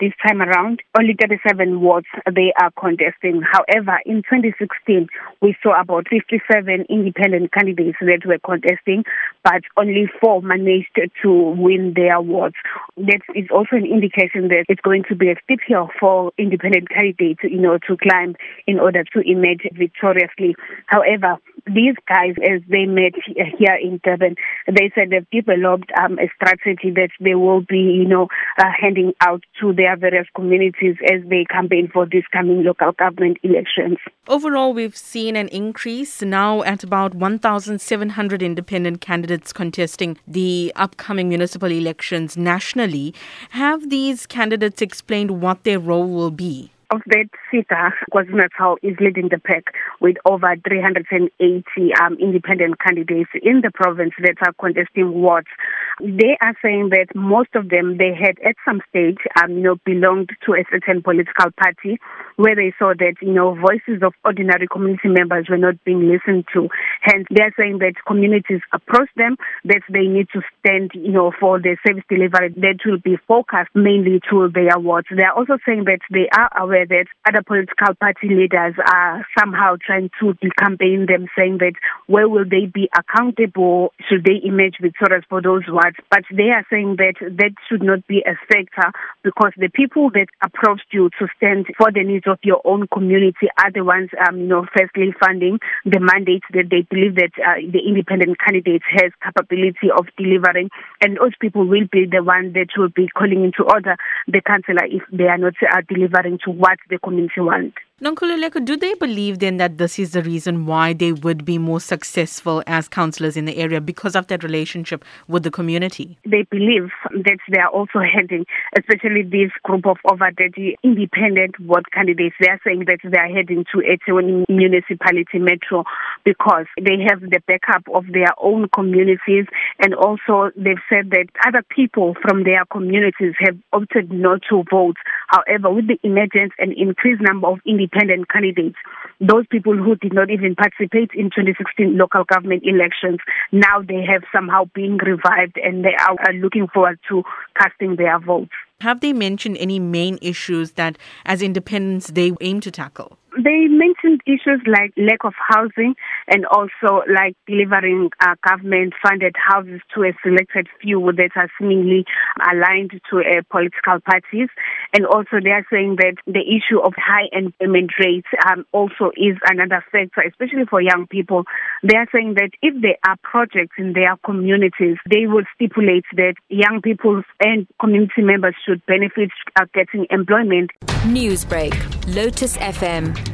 This time around, only 37 wards they are contesting. However, in 2016, we saw about 57 independent candidates that were contesting, but only four managed to win their wards. That is also an indication that it's going to be a steep hill for independent candidates, you know, to climb in order to emerge victoriously. However, these guys, as they met here in Durban, they said they've developed um, a strategy that they will be, you know, uh, handing out to their various communities as they campaign for these coming local government elections. Overall, we've seen an increase now at about 1,700 independent candidates contesting the upcoming municipal elections nationally. Have these candidates explained what their role will be? of that SITA, KwaZulu-Natal is leading the pack with over 380 um, independent candidates in the province that are contesting wards. They are saying that most of them they had at some stage, um, you know, belonged to a certain political party where they saw that you know voices of ordinary community members were not being listened to. Hence, they are saying that communities approach them that they need to stand, you know, for the service delivery that will be focused mainly to their wards. They are also saying that they are aware that other political party leaders are somehow trying to campaign them, saying that where will they be accountable? Should they emerge victorious for those wards? But they are saying that that should not be a factor because the people that approached you to stand for the needs of your own community are the ones, um, you know, firstly funding the mandates that they believe that uh, the independent candidate has capability of delivering, and those people will be the ones that will be calling into order the councillor if they are not uh, delivering to what the community wants. Nonkululeko, do they believe then that this is the reason why they would be more successful as councillors in the area because of that relationship with the community? They believe that they are also heading, especially this group of over 30 independent ward candidates, they are saying that they are heading to Ethekwini municipality metro because they have the backup of their own communities and also they've said that other people from their communities have opted not to vote. However, with the emergence and increased number of independent candidates, those people who did not even participate in 2016 local government elections, now they have somehow been revived and they are looking forward to casting their votes. Have they mentioned any main issues that, as independents, they aim to tackle? They mentioned issues like lack of housing and also like delivering uh, government funded houses to a selected few that are seemingly aligned to uh, political parties. And also they are saying that the issue of high employment rates um, also is another factor, especially for young people. They are saying that if there are projects in their communities, they will stipulate that young people and community members should benefit uh, getting employment. Newsbreak, Lotus FM,